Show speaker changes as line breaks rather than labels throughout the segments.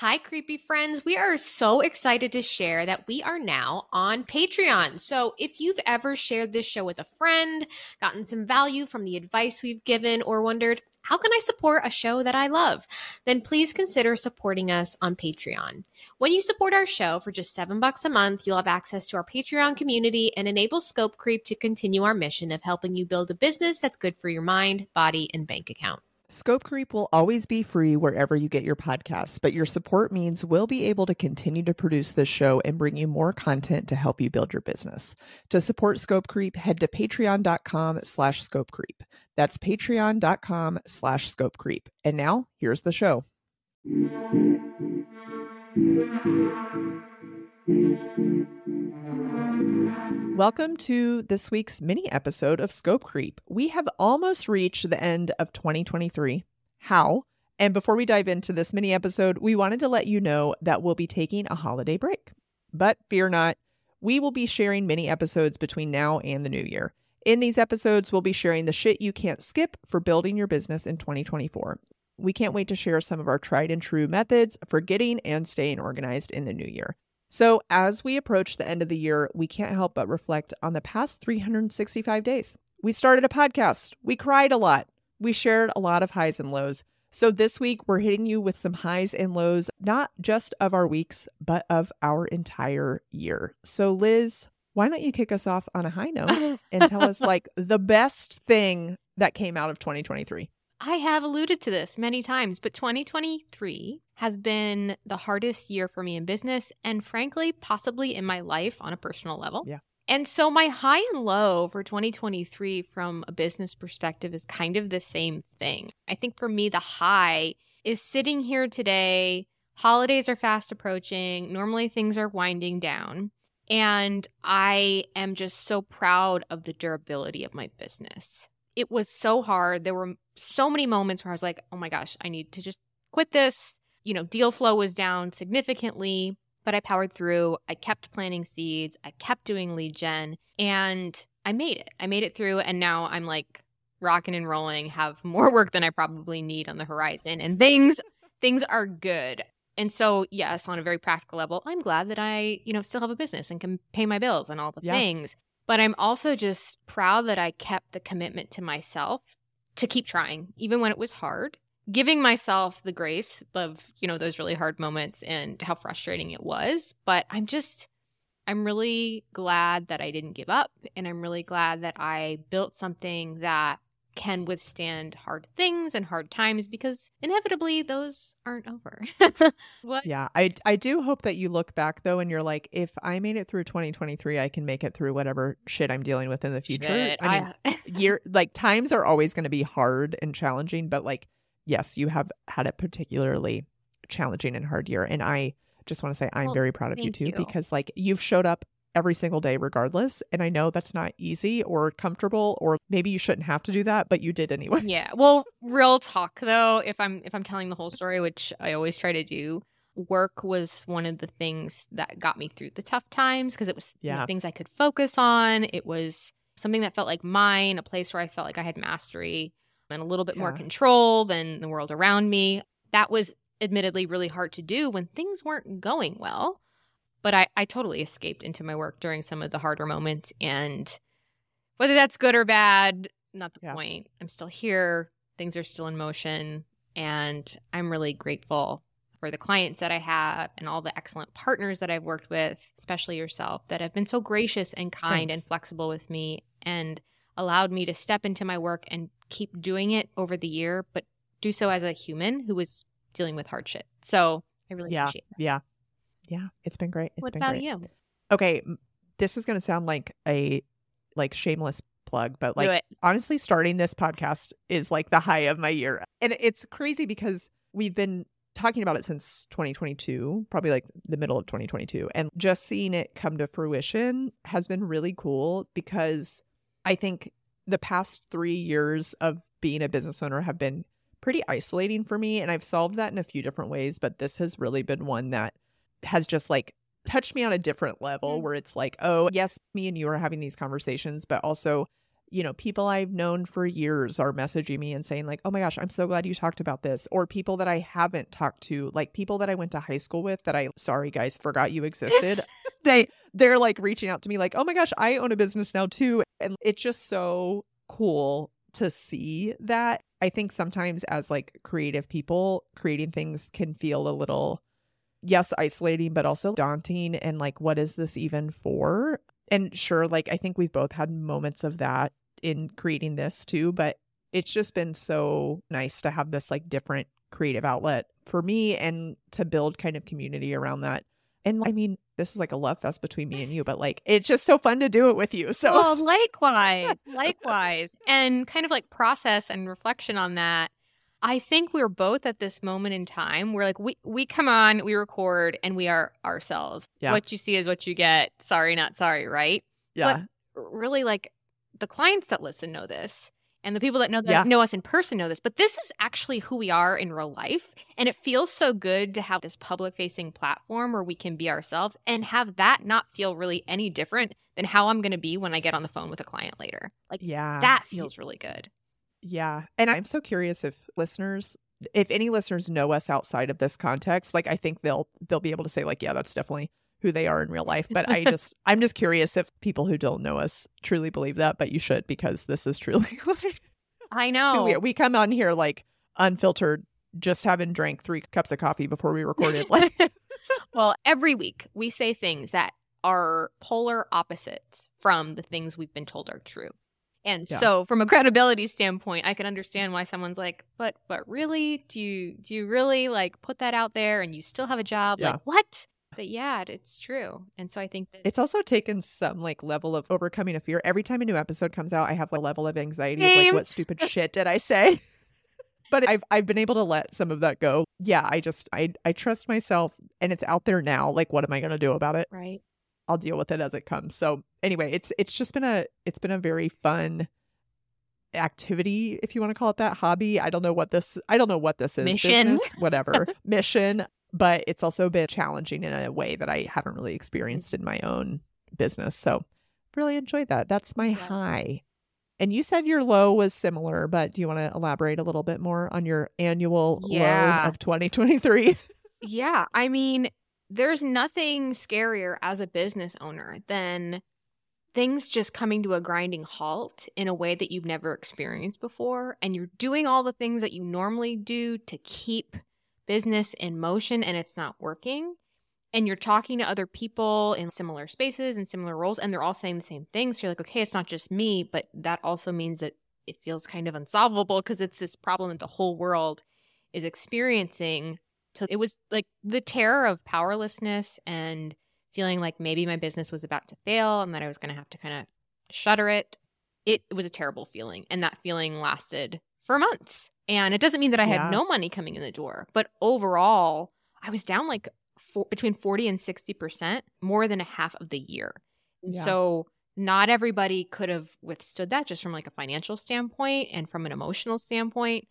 Hi, creepy friends. We are so excited to share that we are now on Patreon. So, if you've ever shared this show with a friend, gotten some value from the advice we've given, or wondered, how can I support a show that I love? Then please consider supporting us on Patreon. When you support our show for just seven bucks a month, you'll have access to our Patreon community and enable Scope Creep to continue our mission of helping you build a business that's good for your mind, body, and bank account.
Scope Creep will always be free wherever you get your podcasts, but your support means we'll be able to continue to produce this show and bring you more content to help you build your business. To support Scope Creep, head to patreon.com slash scope creep. That's patreon.com slash scope creep. And now, here's the show. Welcome to this week's mini episode of Scope Creep. We have almost reached the end of 2023. How? And before we dive into this mini episode, we wanted to let you know that we'll be taking a holiday break. But fear not, we will be sharing mini episodes between now and the new year. In these episodes, we'll be sharing the shit you can't skip for building your business in 2024. We can't wait to share some of our tried and true methods for getting and staying organized in the new year. So, as we approach the end of the year, we can't help but reflect on the past 365 days. We started a podcast, we cried a lot, we shared a lot of highs and lows. So, this week, we're hitting you with some highs and lows, not just of our weeks, but of our entire year. So, Liz, why don't you kick us off on a high note and tell us, like, the best thing that came out of 2023?
I have alluded to this many times, but 2023 has been the hardest year for me in business and frankly, possibly in my life on a personal level.
Yeah.
And so my high and low for 2023 from a business perspective is kind of the same thing. I think for me, the high is sitting here today. Holidays are fast approaching. Normally things are winding down. And I am just so proud of the durability of my business. It was so hard. There were so many moments where I was like, oh my gosh, I need to just quit this. You know, deal flow was down significantly, but I powered through. I kept planting seeds, I kept doing lead gen, and I made it. I made it through. And now I'm like rocking and rolling, have more work than I probably need on the horizon. And things things are good. And so, yes, on a very practical level, I'm glad that I, you know, still have a business and can pay my bills and all the yeah. things. But I'm also just proud that I kept the commitment to myself to keep trying, even when it was hard, giving myself the grace of, you know, those really hard moments and how frustrating it was. But I'm just, I'm really glad that I didn't give up. And I'm really glad that I built something that can withstand hard things and hard times because inevitably those aren't over.
yeah, I I do hope that you look back though and you're like if I made it through 2023, I can make it through whatever shit I'm dealing with in the future.
Shit, I mean,
I... year like times are always going to be hard and challenging, but like yes, you have had a particularly challenging and hard year and I just want to say I'm well, very proud of you too
you.
because like you've showed up every single day regardless and i know that's not easy or comfortable or maybe you shouldn't have to do that but you did anyway
yeah well real talk though if i'm if i'm telling the whole story which i always try to do work was one of the things that got me through the tough times because it was yeah. things i could focus on it was something that felt like mine a place where i felt like i had mastery and a little bit yeah. more control than the world around me that was admittedly really hard to do when things weren't going well but I, I totally escaped into my work during some of the harder moments. And whether that's good or bad, not the yeah. point. I'm still here. Things are still in motion. And I'm really grateful for the clients that I have and all the excellent partners that I've worked with, especially yourself, that have been so gracious and kind Thanks. and flexible with me and allowed me to step into my work and keep doing it over the year, but do so as a human who was dealing with hardship. So I really
yeah,
appreciate that.
Yeah. Yeah, it's been great. It's
what
been
about
great.
you?
Okay, this is going to sound like a like shameless plug, but like honestly, starting this podcast is like the high of my year, and it's crazy because we've been talking about it since 2022, probably like the middle of 2022, and just seeing it come to fruition has been really cool because I think the past three years of being a business owner have been pretty isolating for me, and I've solved that in a few different ways, but this has really been one that has just like touched me on a different level mm-hmm. where it's like, oh, yes, me and you are having these conversations, but also you know, people I've known for years are messaging me and saying, like, oh my gosh, I'm so glad you talked about this. Or people that I haven't talked to, like people that I went to high school with that I, sorry guys, forgot you existed. they, they're like reaching out to me, like, oh my gosh, I own a business now too. And it's just so cool to see that. I think sometimes as like creative people, creating things can feel a little, yes, isolating, but also daunting. And like, what is this even for? And sure, like, I think we've both had moments of that in creating this too, but it's just been so nice to have this like different creative outlet for me and to build kind of community around that. And I mean, this is like a love fest between me and you, but like it's just so fun to do it with you. So,
well, likewise, likewise. And kind of like process and reflection on that. I think we're both at this moment in time where like we we come on, we record, and we are ourselves.
Yeah.
What you see is what you get. Sorry, not sorry, right?
yeah.
But really, like the clients that listen know this, and the people that know that
Yeah.
know us in person know this. But this is actually who we are in real life, and it feels so good to have this public facing platform where we can be ourselves and have that not feel really any different than how I'm going to be when I get on the phone with a client later. Like
yeah.
that feels really good.
Yeah. And I'm so curious if listeners if any listeners know us outside of this context, like I think they'll they'll be able to say like, yeah, that's definitely who they are in real life. But I just I'm just curious if people who don't know us truly believe that, but you should because this is truly
I know.
we. We come on here like unfiltered, just having drank three cups of coffee before we recorded. Like
well, every week we say things that are polar opposites from the things we've been told are true. And
Yeah.
so from a credibility standpoint, I can understand why someone's like, "But but really? Do you do you really like put that out there and you still have a job?"
Yeah.
Like, "What?" But yeah, it's true. And so I think that
it's also taken some like level of overcoming a fear. Every time a new episode comes out, I have a level of anxiety of like what stupid shit did I say? but I've I've been able to let some of that go. Yeah, I just I I trust myself and it's out there now. Like what am I going to do about it?
right.
I'll deal with it as it comes. So, anyway, it's it's just been a it's been a very fun activity if you want to call it that hobby i don't know what this i don't know what this is
Mission.
business, whatever mission but it's also been challenging in a way that i haven't really experienced in my own business so really enjoyed that that's my
Yeah.
high and you said your low was similar but do you want to elaborate a little bit more on your annual
Yeah.
low of 2023
Yeah, I mean, there's nothing scarier as a business owner than things just coming to a grinding halt in a way that you've never experienced before. And you're doing all the things that you normally do to keep business in motion and it's not working. And you're talking to other people in similar spaces and similar roles, and they're all saying the same things. So you're like, okay, it's not just me, but that also means that it feels kind of unsolvable because it's this problem that the whole world is experiencing. So it was like the terror of powerlessness and feeling like maybe my business was about to fail and that I was going to have to kind of shutter it. It, it was a terrible feeling. And that feeling lasted for months. And it doesn't mean that I
Yeah.
had no money coming in the door, but overall, I was down like four, between 40 and 60% more than a half of the year.
Yeah.
So not everybody could have withstood that just from like a financial standpoint and from an emotional standpoint.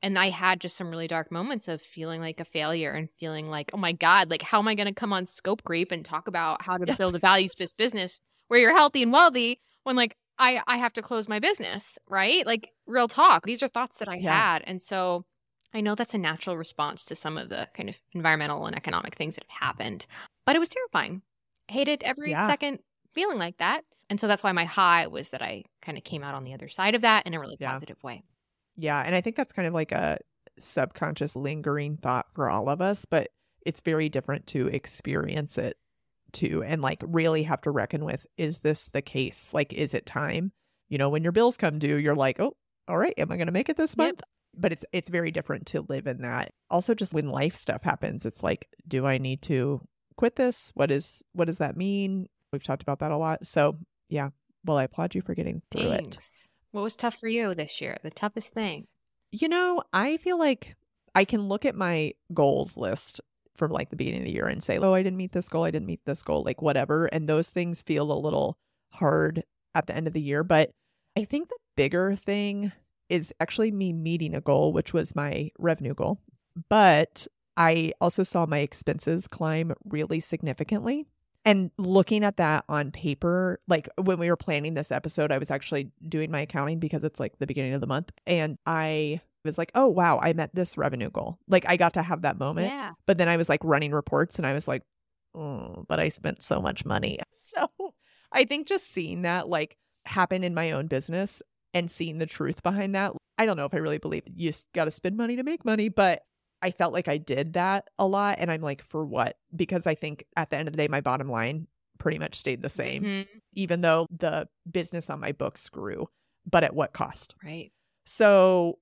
And I had just some really dark moments of feeling like a failure and feeling like, oh my God, like how am I going to come on Scope Creep and talk about how to build a values based business where you're healthy and wealthy when like I, I have to close my business, right? Like real talk. These are thoughts that I
Yeah.
had. And so I know that's a natural response to some of the kind of environmental and economic things that have happened, but it was terrifying. I hated every
Yeah.
second feeling like that. And so that's why my high was that I kind of came out on the other side of that in a really
Yeah.
positive way.
Yeah, and I think that's kind of like a subconscious lingering thought for all of us, but it's very different to experience it too and like really have to reckon with is this the case? Like is it time? You know, when your bills come due, you're like, "Oh, all right, am I going to make it this
Yep.
month?" But it's it's very different to live in that. Also just when life stuff happens, it's like, do I need to quit this? What is what does that mean? We've talked about that a lot. So, yeah. Well, I applaud you for getting through it.
What was tough for you this year? The toughest thing?
You know, I feel like I can look at my goals list from like the beginning of the year and say, oh, I didn't meet this goal. I didn't meet this goal, like whatever. And those things feel a little hard at the end of the year. But I think the bigger thing is actually me meeting a goal, which was my revenue goal. But I also saw my expenses climb really significantly. And looking at that on paper, like when we were planning this episode, I was actually doing my accounting because it's like the beginning of the month. And I was like, oh, wow, I met this revenue goal. Like I got to have that moment.
Yeah.
But then I was like running reports and I was like, oh, but I spent so much money. So I think just seeing that like happen in my own business and seeing the truth behind that, I don't know if I really believe you got to spend money to make money, but I felt like I did that a lot. And I'm like, for what? Because I think at the end of the day, my bottom line pretty much stayed the same,
Mhm.
even though the business on my books grew, but at what cost?
Right.
So,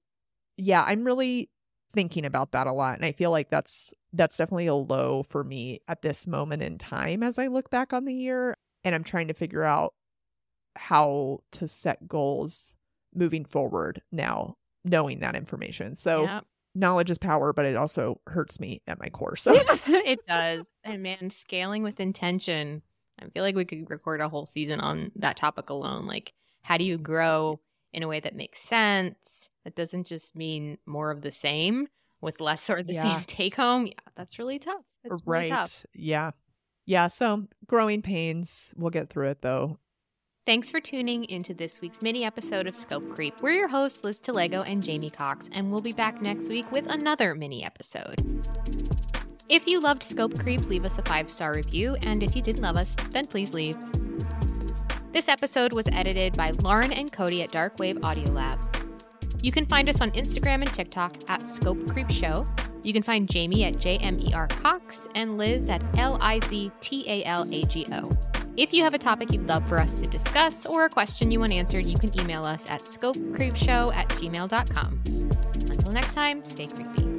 yeah, I'm really thinking about that a lot and I feel like that's that's definitely a low for me at this moment in time as I look back on the year and I'm trying to figure out how to set goals moving forward now knowing that information. So, knowledge is power, but it also hurts me at my core. So,
it does. And man, scaling with intention. I feel like we could record a whole season on that topic alone. Like, how do you grow in a way that makes sense? That doesn't just mean more of the same with less or the
Yeah.
same take home. Yeah, that's really tough. It's really
right.
tough.
Yeah. Yeah, so growing pains. We'll get through it though.
Thanks for tuning into this week's mini episode of Scope Creep. We're your hosts, Liz Talago and Jamie Cox, and we'll be back next week with another mini episode. If you loved Scope Creep, leave us a five star review, and if you didn't love us, then please leave. This episode was edited by Lauren and Cody at Darkwave Audio Lab. You can find us on Instagram and TikTok at Scope Creep Show. You can find Jamie at JMER Cox and Liz at L I Z T A L A G O. If you have a topic you'd love for us to discuss or a question you want answered, you can email us at scopecreepshow at gmail.com. Until next time, stay creepy.